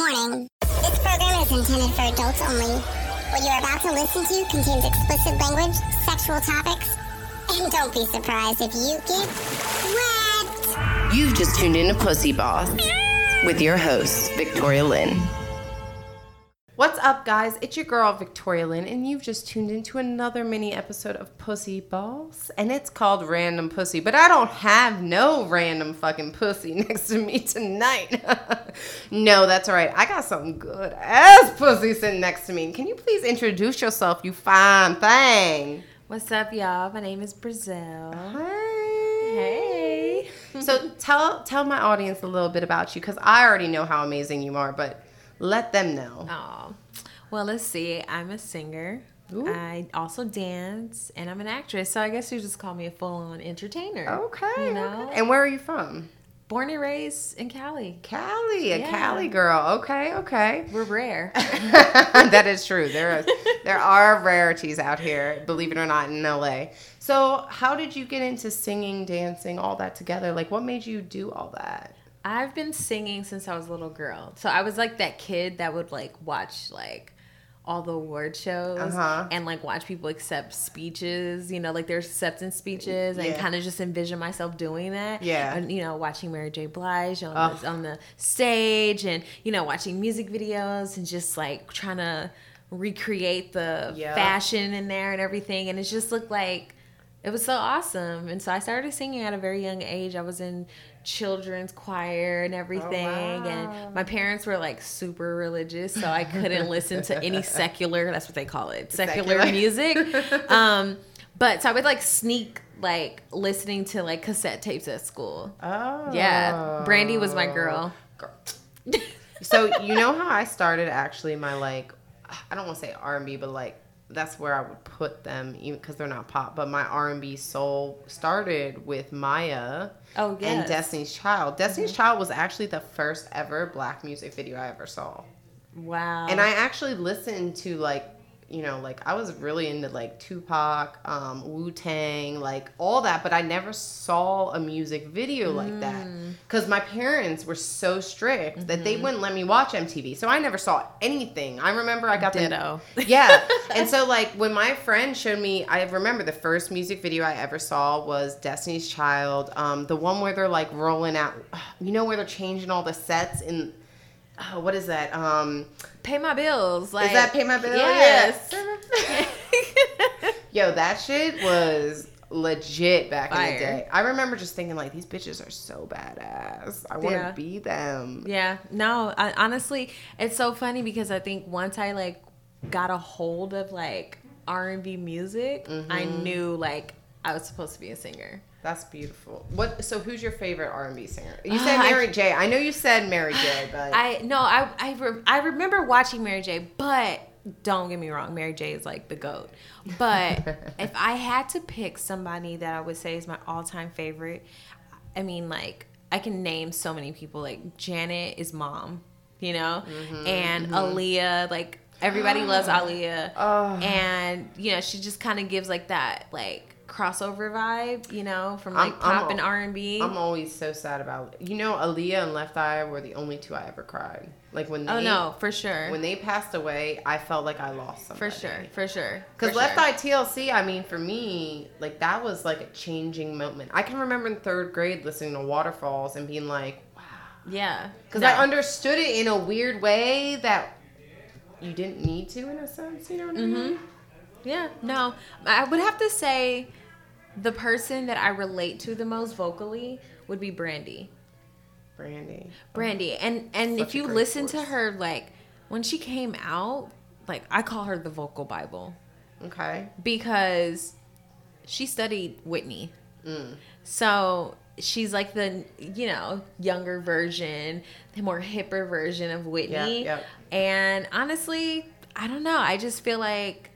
Warning. This program is intended for adults only. What you're about to listen to contains explicit language, sexual topics, and don't be surprised if you get wet. You've just tuned in to Pussy Boss with your host, Victoria Lynn. What's up, guys? It's your girl, Victoria Lynn, and you've just tuned into another mini episode of Pussy Boss, and it's called Random Pussy. But I don't have no random fucking pussy next to me tonight. no, that's all right. I got something good ass pussy sitting next to me. Can you please introduce yourself, you fine thing? What's up, y'all? My name is Breazelle. Hey. Hey. So tell tell my audience a little bit about you because I already know how amazing you are, but let them know. Oh, well, let's see. I'm a singer. Ooh. I also dance, and I'm an actress. So I guess you just call me a full-on entertainer. Okay. You know? okay. And where are you from? Born and raised in Cali. Cali, a Yeah. Cali girl. Okay, okay. We're rare. that is true. There are there are rarities out here, believe it or not, in LA. So, how did you get into singing, dancing, all that together? Like, what made you do all that? I've been singing since I was a little girl. So I was like that kid that would like watch like all the award shows Uh-huh. and like watch people accept speeches, you know, like their acceptance speeches and kind of just envision myself doing that. Yeah. And you know, watching Mary J. Blige on, Ugh. the, on the stage and you know, watching music videos and just like trying to recreate the Yep. fashion in there and everything and it just looked like it was so awesome. And so I started singing at a very young age. I was in children's choir and everything. wow. And my parents were like super religious, so I couldn't listen to any secular, that's what they call it, secular, Secular. music. Um, but so I would like sneak like listening to like cassette tapes at school. Oh, Yeah. Brandy was my girl. so you know how I started actually my like I don't want to say R and B, but like that's where I would put them, even because they're not pop. But my R and B soul started with Mya Oh, and yes. Mm-hmm. Destiny's Child. Destiny's Child was actually the first ever black music video I ever saw, Wow. and I actually listened to like you know like I was really into like Tupac, um, Wu Tang, like all that, but I never saw a music video like that Mm. because my parents were so strict that Mm-hmm. they wouldn't let me watch MTV, so I never saw anything. I remember I got the yeah. And so like when my friend showed me, I remember the first music video I ever saw was Destiny's Child, um, the one where they're like rolling out, you know, where they're changing all the sets in. Oh, what is that? Um, pay my bills. Like is that Pay My bills? Yes. Yeah. Yo, that shit was legit back in the day. I remember just thinking like these bitches are so badass. I want to Yeah. be them. Yeah, no, I, honestly, it's so funny because I think once I like got a hold of like R and B music, I Mm-hmm. knew like I was supposed to be a singer. That's beautiful. What? So who's your favorite R and B singer? You said Uh, I- Mary J. I know you said Mary J. But I no, I I, re- I remember watching Mary J, but don't get me wrong, Mary J is like the goat. But if I had to pick somebody that I would say is my all time favorite, I mean like I can name so many people. Like Janet is mom, you know, Mm-hmm, and Aaliyah like. Everybody loves Aaliyah, Oh. and you know she just kind of gives like that like crossover vibe, you know, from I'm- like I'm pop and R and B. I'm always so sad about you know Aaliyah and Left Eye were the only two I ever cried. Like when oh, they, Oh no, for sure, when they passed away, I felt like I lost somebody. for sure, for sure. Because Left sure. Eye TLC, I mean, for me, like that was like a changing moment. I can remember in third grade listening to Waterfalls and being like, wow, Yeah. because No. I understood it in a weird way that you didn't need to in a sense. You know what I mm-hmm. mean? Yeah. No. I would have to say the person that I relate to the most vocally would be Brandy. Brandy. Brandy. And and Such if you listen to her like when she came out, like I call her the vocal bible Okay. because she studied Whitney. Mm. So she's like the you know younger version, the more hipper version of Whitney. yep. And honestly, I don't know. I just feel like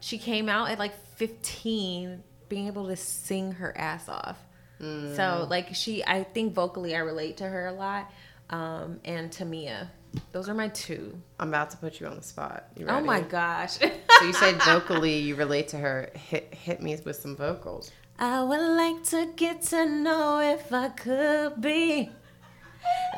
she came out at like 15, being able to sing her ass off. Mm. So like she, I think vocally I relate to her a lot. Um, and Tamia, those are my two. I'm about to put you on the spot. You Oh my gosh. So you said vocally you relate to her. Hit hit me with some vocals. I would like to get to know if I could be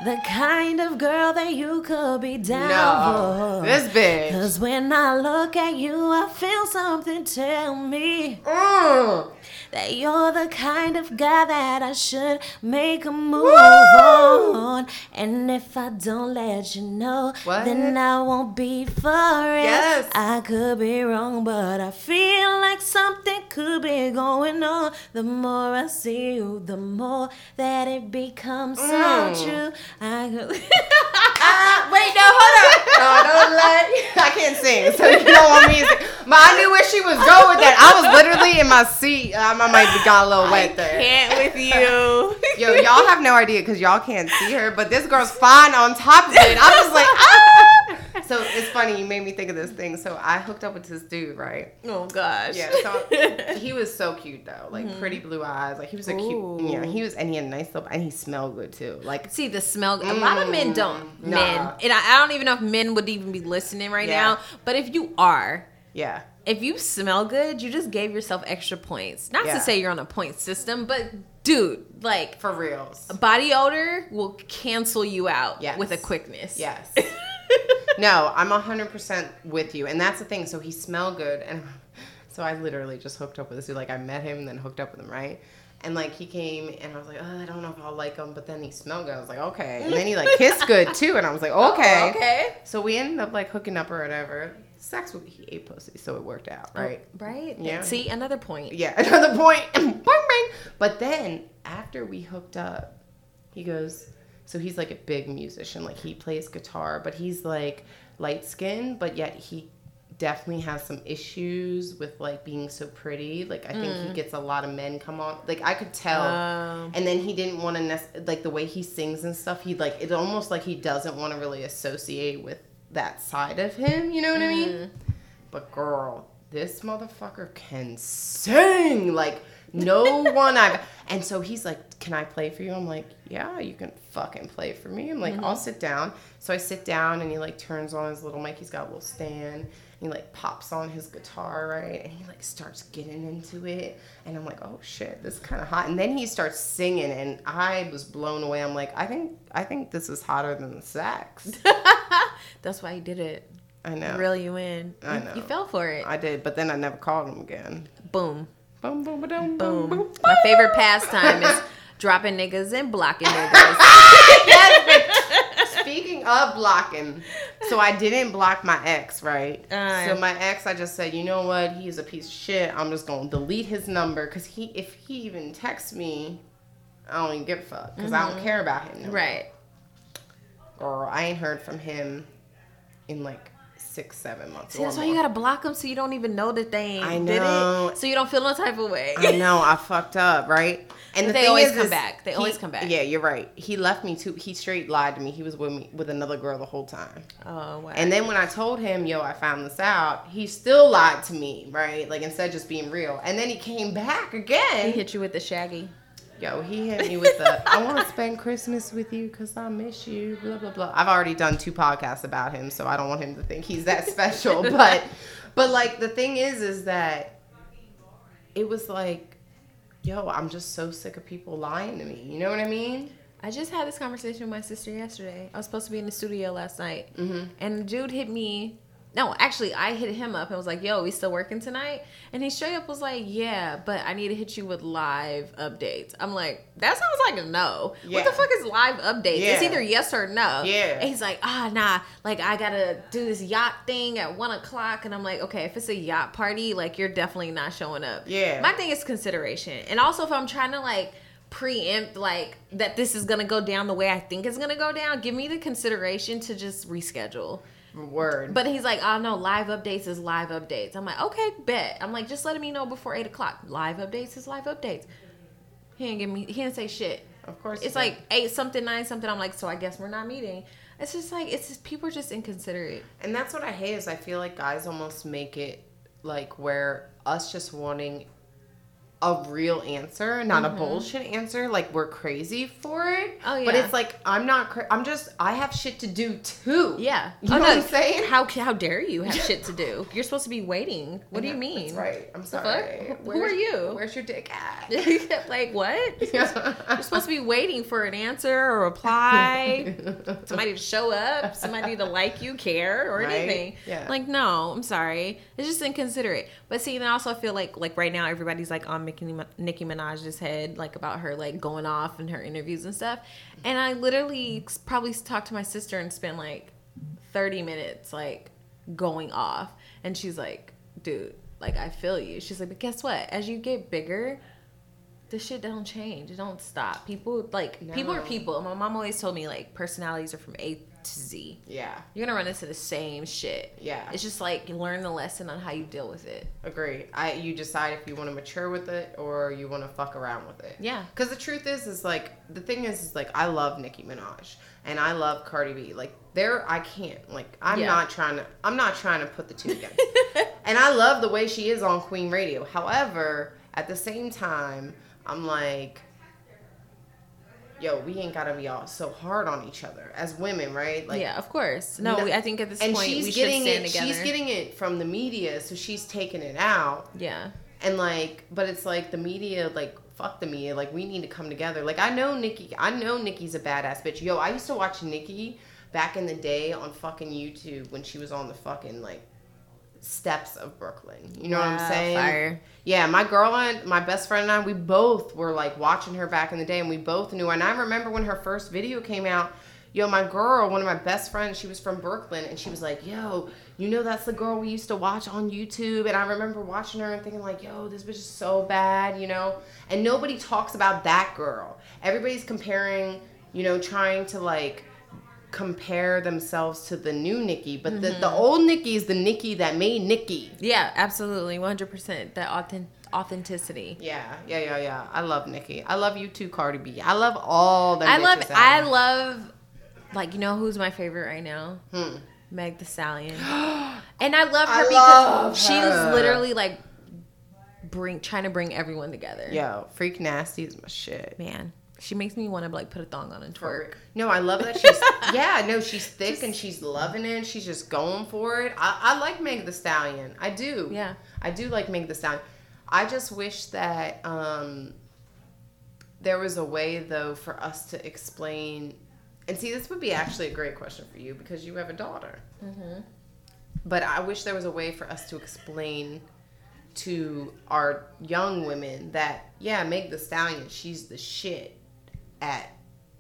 The kind of girl that you could be down No, for. this bitch. Cause when I look at you, I feel something tell me Mm. That you're the kind of guy that I should make a move on. And if I don't let you know, What? then I won't be for it. Yes. I could be wrong, but I feel like something could be going on. The more I see you, the more that it becomes so Mm. true. I could. Wait, no, hold up. No, don't let. I can't sing, so you don't want me to sing. But I knew where she was going with that. I was literally in my seat. Um, I might be got a little wet there. can't with you. Yo, y'all have no idea because y'all can't see her, but this girl's fine on top of it. I was like, ah. So it's funny. You made me think of this thing. So I hooked up with this dude, right? oh gosh. Yeah. So he was so cute though, like pretty blue eyes. Like he was a cute. Mm-hmm. Ooh. Yeah, he was, and he had a nice little, and he smelled good too. Like See the smell. A lot of men don't. Mm, nah. Men, and I, I don't even know if men would even be listening right Yeah. now. But if you are, yeah. if you smell good, you just gave yourself extra points. Not Yeah. to say you're on a point system, but dude, like For reals. body odor will cancel you out Yes. with a quickness. Yes. no, I'm 100% with you. And that's the thing. So he smelled good. And so I literally just hooked up with this dude. Like, I met him and then hooked up with him, right? And like, he came and I was like, oh, I don't know if I'll like him. But then he smelled good. I was like, okay. And then he like kissed good too. And I was like, okay. Okay. So we ended up like hooking up or whatever. Sex, with- he ate pussy. So it worked out, right? Right. Yeah. See another point. Yeah, another point. But then after we hooked up, he goes, so he's like a big musician. Like he plays guitar, but he's like light skinned, but yet he definitely has some issues with like being so pretty. Like I think he gets a lot of men come on. Like I could tell. Um, and then he didn't want to nec- like the way he sings and stuff. He like it's almost like he doesn't want to really associate with that side of him. You know what I mean? Mm-hmm. But girl, this motherfucker can sing like no one I've. And so he's like, "Can I play for you?" I'm like, "Yeah, you can fucking play for me." I'm like, "I'll mm-hmm. sit down." So I sit down, and he like turns on his little mic. He's got a little stand. And he like pops on his guitar, right? And he like starts getting into it. And I'm like, "Oh shit, this is kind of hot." And then he starts singing, and I was blown away. I'm like, "I think I think this is hotter than the sax." That's why you did it. I know. Reel you in. I know. You fell for it. I did, but then I never called him again. Boom. Boom, boom, boom, boom, Boom. My favorite pastime is dropping niggas and blocking niggas. Yes, Speaking of blocking, so I didn't block my ex, right? Uh, so my ex, I just said, you know what? He's a piece of shit. I'm just gonna delete his number because he, if he even texts me, I don't even give a fuck because I don't care about him. no right. Girl, I ain't heard from him in like six, seven months. See, that's why more. you gotta block them so you don't even know that they I did know. it. So you don't feel no type of way. I know I fucked up, right? And the They thing always is, come is back. They he- always come back. Yeah, you're right. He left me too. He straight lied to me. He was with me with another girl the whole time. Oh wow. And then when I told him, yo, I found this out, he still lied to me, right? Like instead of just being real. And then he came back again. he hit you with the shaggy. Yo, he hit me with the, I want to spend Christmas with you because I miss you, blah, blah, blah. I've already done two podcasts about him, so I don't want him to think he's that special. but, but like, the thing is, is that it was like, yo, I'm just so sick of people lying to me. You know what I mean? I just had this conversation with my sister yesterday. I was supposed to be in the studio last night, Mm-hmm. and Jude hit me. No, actually, I hit him up and was like, "Yo, we still working tonight?" And he straight up was like, "Yeah, but I need to hit you with live updates." I'm like, "That sounds like a no. What the fuck is live updates? It's either yes or no." Yeah. And he's like, "Ah, nah, like I gotta do this yacht thing at one o'clock," and I'm like, "Okay, if it's a yacht party, like you're definitely not showing up." Yeah. My thing is consideration, and also if I'm trying to like preempt like that this is gonna go down the way I think it's gonna go down, give me the consideration to just reschedule. Word. But he's like, oh no, live updates is live updates. I'm like, okay, bet. I'm like, just letting me know before eight o'clock. Live updates is live updates. He didn't give me. He didn't say shit. of course. It's like eight something, nine something. I'm like, so I guess we're not meeting. It's just like it's just people are just inconsiderate. And that's what I hate is I feel like guys almost make it like where us just wanting a real answer, not a bullshit answer. Like we're crazy for it. Mm-hmm. Oh, But it's like I'm not. Cra- I'm just. I have shit to do too. Yeah. You know Oh, what. I'm saying? How how dare you have shit to do? You're supposed to be waiting. What do you mean? That's right. I'm sorry. Who are you? Where's your dick at? like what? You're supposed to be waiting for an answer or reply, somebody to show up, somebody to like you, care, or Right? anything. Yeah. Like no, I'm sorry. It's just inconsiderate. But see, then I also feel like like right now everybody's like on Nicki, Nicki Minaj's head, like about her like going off in her interviews and stuff. And I literally probably talked to my sister and spent like 30 minutes like going off, and she's like, dude. Like I feel you. She's like, but guess what? As you get bigger, the shit don't change. It don't stop. People like people are people. My mom always told me like personalities are from A to Z. yeah. You're gonna run into the same shit. Yeah. It's just like learn the lesson on how you deal with it. Agree. I you decide if you want to mature with it or you want to fuck around with it. Yeah. Because the truth is, is like the thing is, is like I love Nicki Minaj and I love Cardi B. Like there, I can't. Like I'm Yeah. not trying to. I'm not trying to put the two together. and I love the way she is on Queen Radio. However, at the same time, I'm like. Yo, we ain't gotta be all so hard on each other as women, right? Like, yeah, of course. No, No- we, I think at this and point she's we should getting it. together. She's getting it from the media, so she's taking it out yeah. and like but it's like the media like fuck the media like we need to come together like i know nicki i know nicki's a badass bitch yo i used to watch nicki back in the day on fucking youtube when she was on the fucking like steps of brooklyn. You know what i'm saying? fire. yeah my girl and my best friend and i we both were like watching her back in the day and we both knew. And i remember when her first video came out yo my girl one of my best friends she was from brooklyn and she was like yo you know that's the girl we used to watch on youtube? And i remember watching her and thinking like yo this bitch is so bad you know? And nobody talks about that girl. Everybody's comparing you know trying to like compare themselves to the new Nicki, but the, the old Nicki is the Nicki that made Nicki. Yeah, absolutely. 100%. That authentic, authenticity. Yeah, yeah, yeah, yeah. I love Nicki. I love you too, Cardi B. I love all them. I love I love like you know who's my favorite right now? Hmm. Meg the Stallion. and I love her I because love she's her. literally like bring trying to bring everyone together. Yo, Freak Nasty is my shit. Man, she makes me want to like put a thong on and twerk. No, I love that she's yeah, no, she's thick and she's loving it. She's just going for it. I, I like Meg the Stallion. I do. Yeah. I do like Meg the Stallion. I just wish that um there was a way though for us to explain and see this would be actually a great question for you because you have a daughter. But I wish there was a way for us to explain to our young women that yeah, Meg the Stallion, she's the shit at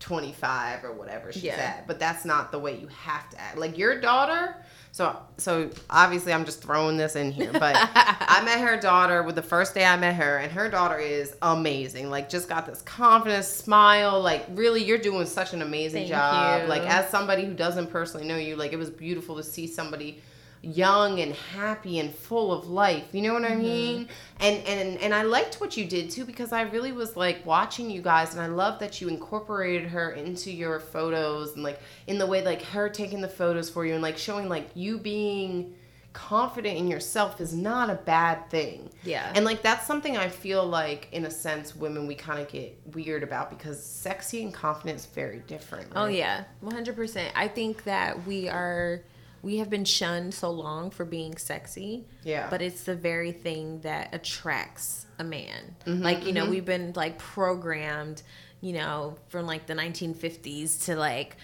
25 or whatever she's Yeah. at. But that's not the way you have to act. Like your daughter. So so obviously I'm just throwing this in here, but I met her daughter with the first day I met her, and her daughter is amazing. Like just got this confidence, smile. Like really, you're doing such an amazing Thank job. you. Like as somebody who doesn't personally know you, like it was beautiful to see somebody young and happy and full of life. You know what I mm-hmm. mean? And and and I liked what you did too because I really was like watching you guys and I love that you incorporated her into your photos and like in the way like her taking the photos for you and like showing like you being confident in yourself is not a bad thing. Yeah. And like that's something I feel like in a sense women we kind of get weird about because sexy and confident is very different. Oh yeah, 100%. I think that we are we have been shunned so long for being sexy. Yeah. But it's the very thing that attracts a man. Mm-hmm, like, you know, we've been like programmed, you know, from like the 1950s to like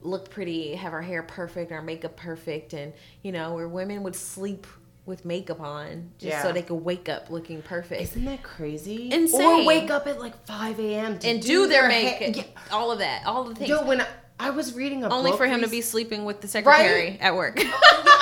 look pretty, have our hair perfect, our makeup perfect and, you know, where women would sleep with makeup on just so they could wake up looking perfect. Isn't that crazy? Insane. Or wake up at like 5 a.m. and do, their ha- makeup, Yeah. all of that, all the things. Yo, when I, I was reading a Only for him to be sleeping with the secretary Right? at work.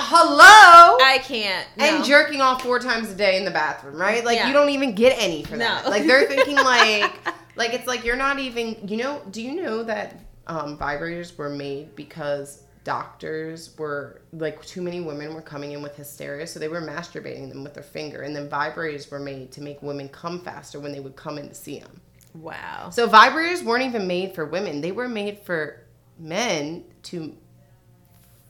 hello I can't. and jerking off four times a day in the bathroom, right? Like Yeah. you don't even get any for that. No. Like they're thinking like like it's like you're not even you know, do you know that um, vibrators were made because doctors were like too many women were coming in with hysteria so they were masturbating them with their finger and then vibrators were made to make women come faster when they would come in to see them Wow. So vibrators weren't even made for women. They were made for men to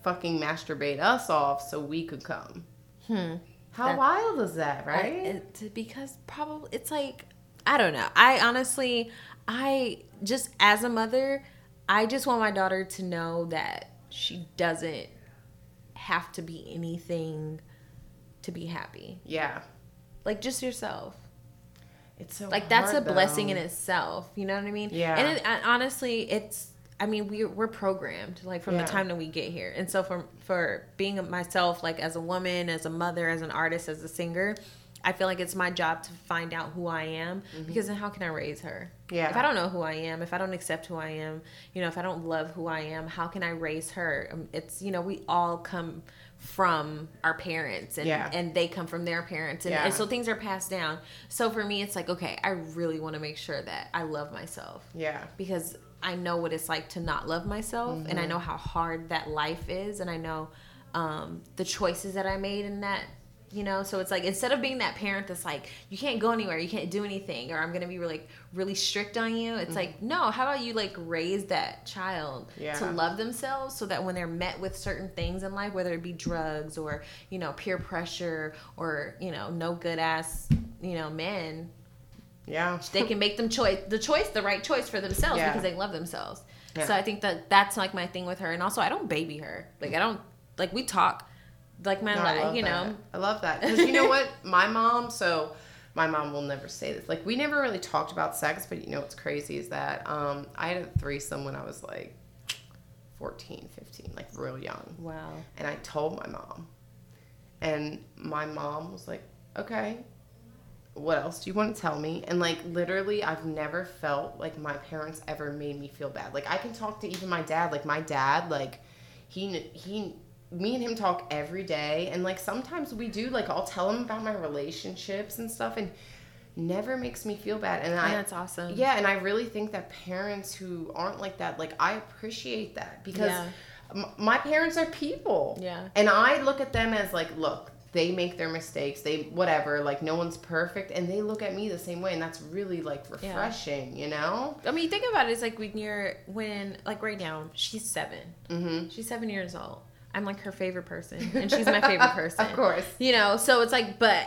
fucking masturbate us off so we could come. Hmm. How That- wild is that, right? it- because probably it's like I don't know. I honestly, I just as a mother, I just want my daughter to know that she doesn't have to be anything to be happy. yeah. Like just yourself. It's so Like that's a hard, blessing in itself. You know what I mean? Yeah. And, it, and honestly, it's. I mean, we we're programmed like from Yeah. the time that we get here, and so for for being myself, like as a woman, as a mother, as an artist, as a singer, I feel like it's my job to find out who I am because then how can I raise her? Mm-hmm. Yeah. If I don't know who I am, if I don't accept who I am, you know, if I don't love who I am, how can I raise her? Um, It's you know, we all come from our parents and Yeah. and they come from their parents and, Yeah. and so things are passed down so for me it's like okay i really want to make sure that i love myself Yeah. because i know what it's like to not love myself and Mm-hmm. i know how hard that life is and i know um, the choices that i made in that you know so it's like instead of being that parent that's like you can't go anywhere you can't do anything or i'm gonna be like really strict on you it's like no how about you like raise that child Mm-hmm. Yeah. to love themselves so that when they're met with certain things in life whether it be drugs or you know peer pressure or you know no good ass you know men Yeah. they can make them choice the choice the right choice for themselves Yeah. because they love themselves Yeah. so i think that that's like my thing with her and also i don't baby her like i don't like we talk like my No, life you that. know I love that because you know what, my mom. So my mom will never say this. Like we never really talked about sex, but you know what's crazy is that um, I had a threesome when I was like 14, 15, like real young, wow and I told my mom, and my mom was like, "Okay." What else do you want to tell me? And like literally, I've never felt like my parents ever made me feel bad. Like I can talk to even my dad. Like my dad, like he he me and him talk every day and like sometimes we do like I'll tell him about my relationships and stuff and never makes me feel bad and I that's awesome. yeah and I really think that parents who aren't like that like I appreciate that because Yeah. m- my parents are people Yeah. and I look at them as like look they make their mistakes they whatever like no one's perfect and they look at me the same way and that's really like Yeah. refreshing you know I mean, think about it. It's like when you're when like right now she's 7 mm-hmm. She's seven years old. I'm like her favorite person, and she's my favorite person. Of course. you know. So it's like, but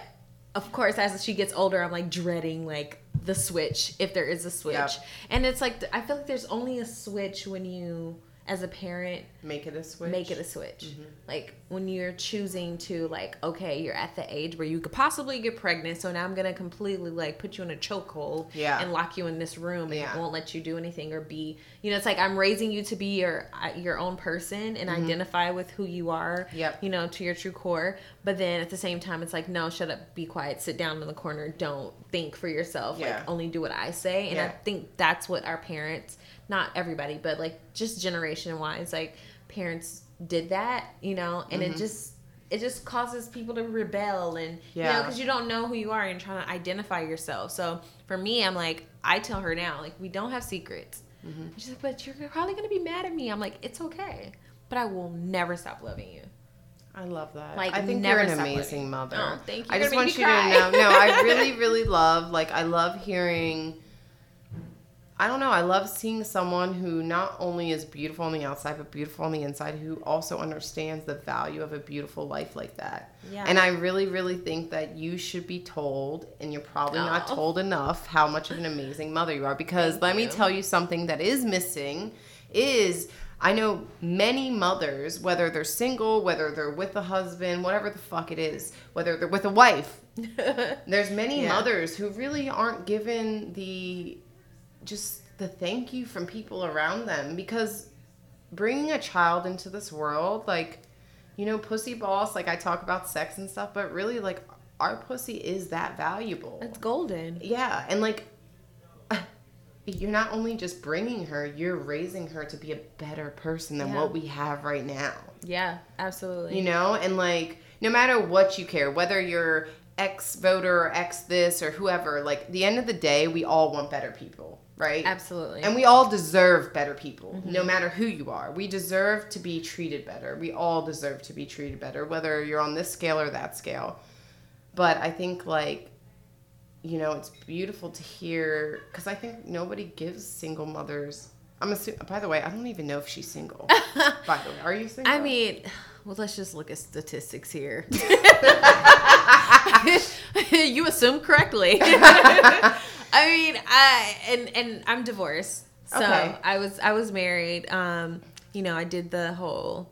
of course, as she gets older, I'm like dreading like the switch if there is a switch. Yep. And it's like I feel like there's only a switch when you, as a parent, make it a switch make it a switch. Mm-hmm. Like when you're choosing to like, okay, you're at the age where you could possibly get pregnant, so now I'm gonna completely like put you in a chokehold Yeah. and lock you in this room and Yeah. won't let you do anything or be you know, it's like I'm raising you to be your uh, your own person and identify with who you are. Mm-hmm. Yep. You know, to your true core. But then at the same time it's like, no, shut up, be quiet, sit down in the corner, don't think for yourself. Yeah. Like only do what I say. And I think that's what our parents not everybody, but like just generation wise, like parents did that, you know, and Mm-hmm. it just it just causes people to rebel and you know because you don't know who you are and trying to identify yourself. So for me, I'm like I tell her now, like we don't have secrets. Mm-hmm. She's like, but you're probably gonna be mad at me. I'm like, it's okay, but I will never stop loving you. I love that. Like, I think never you're an amazing loving. mother. Oh, thank you. I just want you me to know. No, I really, really love. Like, I love hearing. I don't know. I love seeing someone who not only is beautiful on the outside, but beautiful on the inside, who also understands the value of a beautiful life like that. Yeah. And I really, really think that you should be told, and you're probably not oh. told enough, how much of an amazing mother you are. Because Thank let me tell you something that is missing is I know many mothers, whether they're single, whether they're with a husband, whatever the fuck it is, whether they're with a wife, there's many Yeah. mothers who really aren't given the just the thank you from people around them because bringing a child into this world like you know pussy boss like i talk about sex and stuff but really like our pussy is that valuable It's golden. yeah and like you're not only just bringing her you're raising her to be a better person than Yeah. what we have right now Yeah, absolutely. you know and like no matter what you care whether you're ex voter or ex this or whoever like the end of the day we all want better people right? Absolutely. and we all deserve better people no mm-hmm. matter who you are. We deserve to be treated better. We all deserve to be treated better whether you're on this scale or that scale. But i think like you know it's beautiful to hear because i think nobody gives single mothers i'm assuming by the way i don't even know if she's single by the way. Are you single? I mean, well, let's just look at statistics here. you assumed correctly. I mean, I and and I'm divorced. So Okay. I was I was married. Um, you know, I did the whole,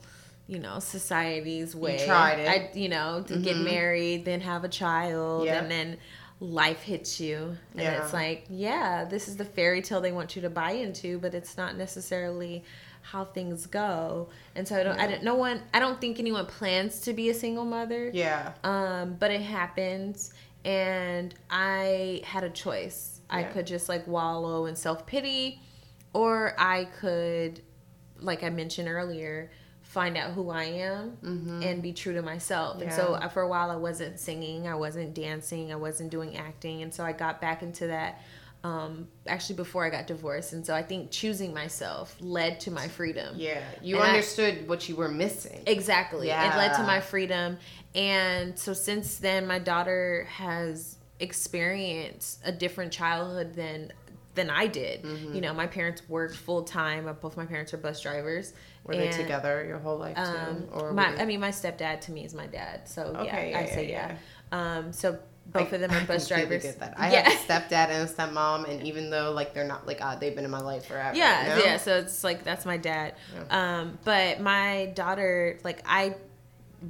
you know, society's way. tried it. I you know, to get married, then have a child, Yep. and then life hits you. And Yeah. it's like, yeah, this is the fairy tale they want you to buy into, but it's not necessarily how things go. And so I don't I don't no one I don't think anyone plans to be a single mother. Yeah. Um, but it happens, and I had a choice. I could just like wallow in self pity, or I could, like I mentioned earlier, find out who I am and be true to myself. And so Mm-hmm. Yeah. for a while, I wasn't singing, I wasn't dancing, I wasn't doing acting, and so I got back into that. Um, actually, before I got divorced, and so I think choosing myself led to my freedom. Yeah. You And I- understood what you were missing. Exactly. It led to my freedom. And so since then my daughter has experienced a different childhood than than I did. Mm-hmm. You know, my parents worked full time. Both my parents are bus drivers. Were they together your whole life too? Um, or my, you- I mean, my stepdad to me is my dad. So Okay, yeah, I yeah, say yeah, yeah. Um, so both of them are I bus drivers. Get that. I yeah. have a stepdad and a stepmom, and even though like they're not like uh, they've been in my life forever. Yeah, you know? yeah. So it's like that's my dad. Um, but my daughter, like I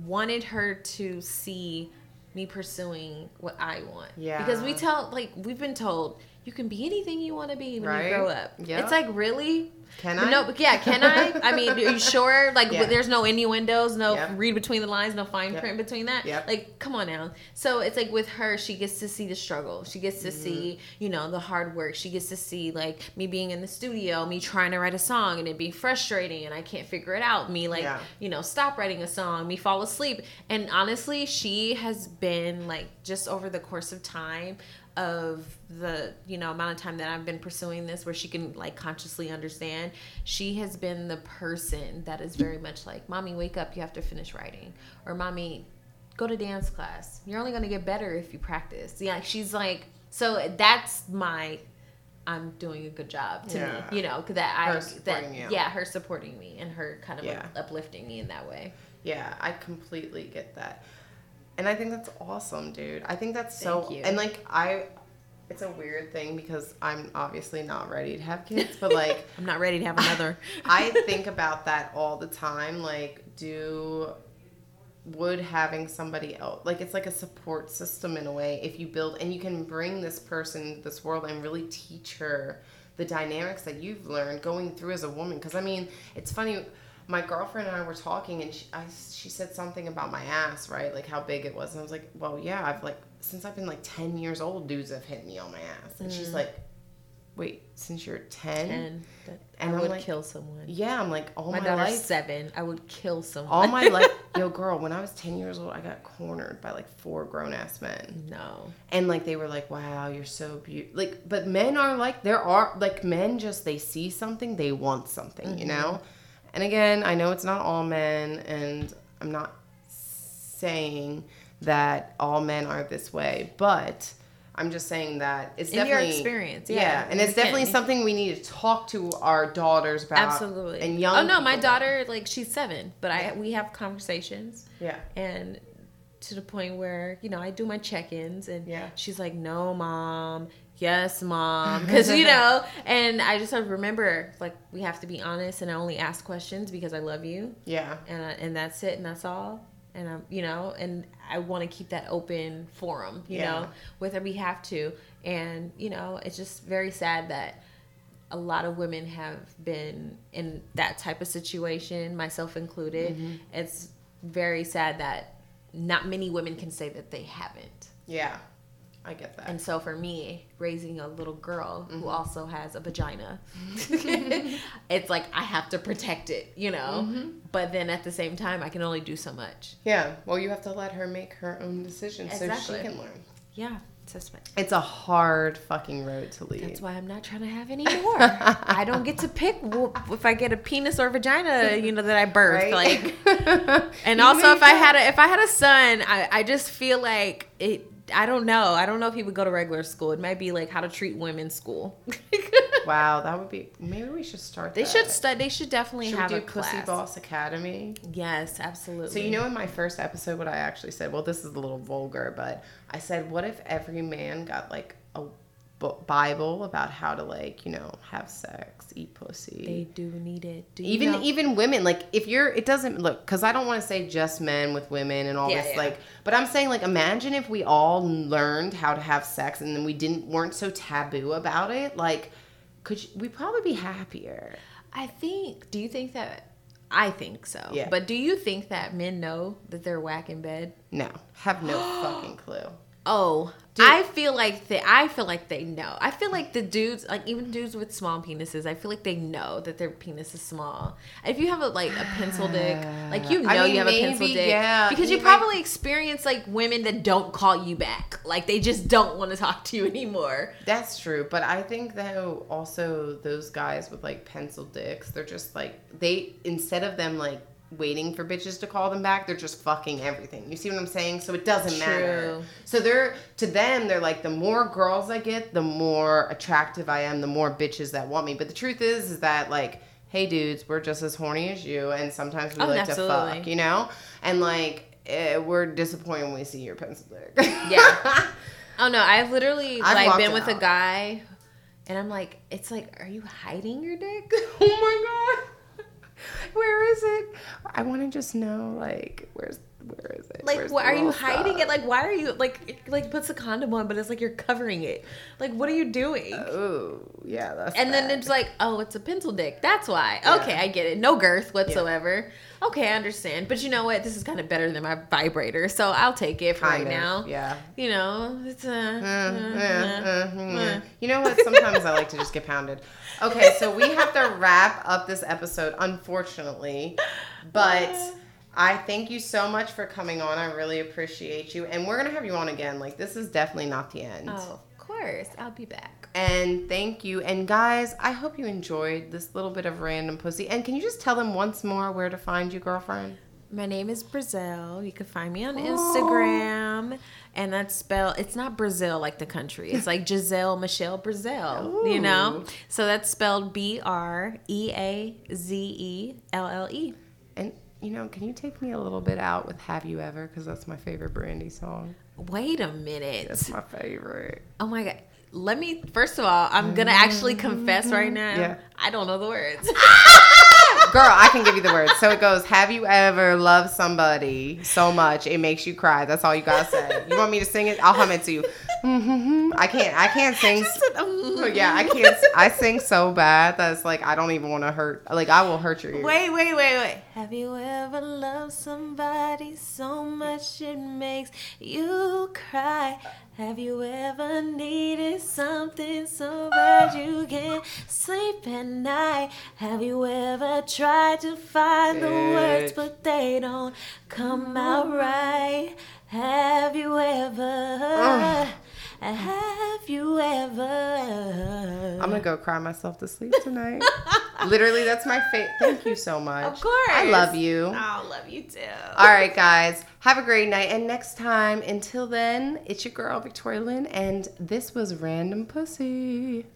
wanted her to see me pursuing what I want. Yeah. Because we tell like we've been told you can be anything you want to be when Right. you grow up. Yep. It's like really. Can I? No, but yeah, can I? I mean, are you sure? Like, Yeah. there's no innuendos, no Yep. read between the lines, no fine Yep. print between that. Yep. Like, come on now. So it's like with her, she gets to see the struggle. She gets Mm-hmm. to see, you know, the hard work. She gets to see like me being in the studio, me trying to write a song and it being frustrating and I can't figure it out. Me like, Yeah. you know, stop writing a song, me fall asleep. And honestly, she has been like just over the course of time of the you know amount of time that I've been pursuing this where she can like consciously understand she has been the person that is very much like mommy wake up you have to finish writing or mommy go to dance class you're only going to get better if you practice yeah she's like so that's my I'm doing a good job to Yeah. me you know that I Her that you. yeah her supporting me and her kind of Yeah. uplifting me in that way Yeah, I completely get that. And I think that's awesome, dude. I think that's so and like I it's a weird thing because I'm obviously not ready to have kids, but like I'm not ready to have another I think about that all the time. Like, do would having somebody else like it's like a support system in a way if you build and you can bring this person into this world and really teach her the dynamics that you've learned going through as a woman because i mean it's funny my girlfriend and i were talking and she, I, she said something about my ass right? Like how big it was. And i was like well yeah i've like since i've been like 10 years old dudes have hit me on my ass. And she's mm. like wait since you're 10, and that And I would like- kill someone. yeah i'm like all my my, life seven. I would kill someone. All my life, yo, girl, when I was 10 years old, I got cornered by like four grown ass men. no. And like, they were like, wow, you're so beautiful. Like, but men are like, there are, like, men just, they see something, they want something, you mm-hmm. know? And again, I know it's not all men, and I'm not saying that all men are this way, but I'm just saying that it's definitely In your experience, yeah, yeah. and it's can- definitely something we need to talk to our daughters about, absolutely and young. oh no my daughter like she's seven but i we have conversations yeah, and to the point where you know i do my check-ins and Yeah. she's like no mom yes mom. Because you know and i just have to remember like we have to be honest and i only ask questions because i love you. Yeah, and I, and that's it and that's all. And I'm you know and I want to keep that open forum you Yeah. know whether we have to. And you know it's just very sad that a lot of women have been in that type of situation myself included. Mm-hmm. it's very sad that not many women can say that they haven't. Yeah. I get that. and so for me, raising a little girl Mm-hmm. who also has a vagina, it's like I have to protect it, you know? Mm-hmm. But then at the same time, I can only do so much. Yeah, well, you have to let her make her own decisions Exactly. so she can learn. Yeah. It's a hard fucking road to lead. that's why I'm not trying to have any more. I don't get to pick if I get a penis or vagina, you know, that I birthed. Right? Like, and You also if I had a if I had a son, I, I just feel like it I don't know. I don't know if he would go to regular school. It might be like how to treat women school. Wow, that would be. Maybe we should start. they that. should study. They should definitely Should have a Pussy class. Boss Academy? Yes, absolutely. So you know, in my first episode, what I actually said. Well, this is a little vulgar, but I said, "What if every man got like a Bible about how to like you know have sex, eat pussy." they do need it. Do even know- even women like if you're it doesn't look because i don't want to say just men with women and all Yeah, this yeah. like but i'm saying like imagine if we all learned how to have sex and then we didn't weren't so taboo about it like could you, we'd probably be happier I think. Do you think that? I think so. Yeah. But do you think that men know that they're whack in bed? no have no fucking clue Oh, I feel like they. I feel like they know. I feel like the dudes, like even dudes with small penises, I feel like they know that their penis is small. If you have a like a pencil dick, like you know I mean, you have a pencil dick, yeah, because you probably experience like women that don't call you back, like they just don't want to talk to you anymore. that's true but i think though also those guys with like pencil dicks they're just like they instead of them like waiting for bitches to call them back they're just fucking everything. You see what i'm saying? So it doesn't matter. So they're to them they're like the more girls i get the more attractive i am the more bitches that want me. But the truth is is that like hey dudes we're just as horny as you and sometimes we Oh, like to fuck you know? And like eh, we're disappointed when we see your pencil dick Yeah. Oh no, I've literally I've like been with a guy, and I'm like, it's like, are you hiding your dick? oh my god where is it? I want to just know like where's where is it Like, Where's why are you hiding stuff? it? Like, why are you like like puts a condom on, but it's like you're covering it. Like, what are you doing? oh yeah that's and then it's like, oh, it's a pencil dick. That's why. Okay, I get it. No girth whatsoever. Okay, I understand. But you know what? This is kind of better than my vibrator, so I'll take it for Kind right of, now. yeah You know, it's a. Uh. uh. You know what? Sometimes I like to just get pounded. Okay, so we have to wrap up this episode, unfortunately. But I thank you so much for coming on. I really appreciate you. And we're going to have you on again. Like, this is definitely not the end. Oh, of course. I'll be back. And thank you. And guys, I hope you enjoyed this little bit of random pussy. And can you just tell them once more where to find you, girlfriend? My name is Breazelle. You can find me on Instagram. And that's spelled, it's not Brazil like the country. It's like Giselle Michelle Breazelle, you know? So that's spelled B R E A Z E L L E. And, you know, can you take me a little bit out with Have You Ever? Because that's my favorite Brandy song. Wait a minute. That's my favorite. Oh my God. Let me, first of all, I'm going to actually confess right now. Yeah. I don't know the words. Girl, I can give you the words. So it goes, Have you ever loved somebody so much it makes you cry? That's all you gotta say. You want me to sing it? I'll hum it to you. I can't I can't sing. um, Yeah, I can't I sing so bad that it's like I don't even want to hurt like I will hurt your ears. Wait, wait, wait, wait. Have you ever loved somebody so much it makes you cry? Have you ever needed something so bad you can't sleep at night? Have you ever tried to find the words but they don't come out right? Have you ever? Have you ever? I'm gonna go cry myself to sleep tonight. Literally, that's my fate. Thank you so much. Of course. I love you. I love you too. All right, guys. Have a great night. And next time, until then, it's your girl, Victoria Lynn, and this was Random Pussy.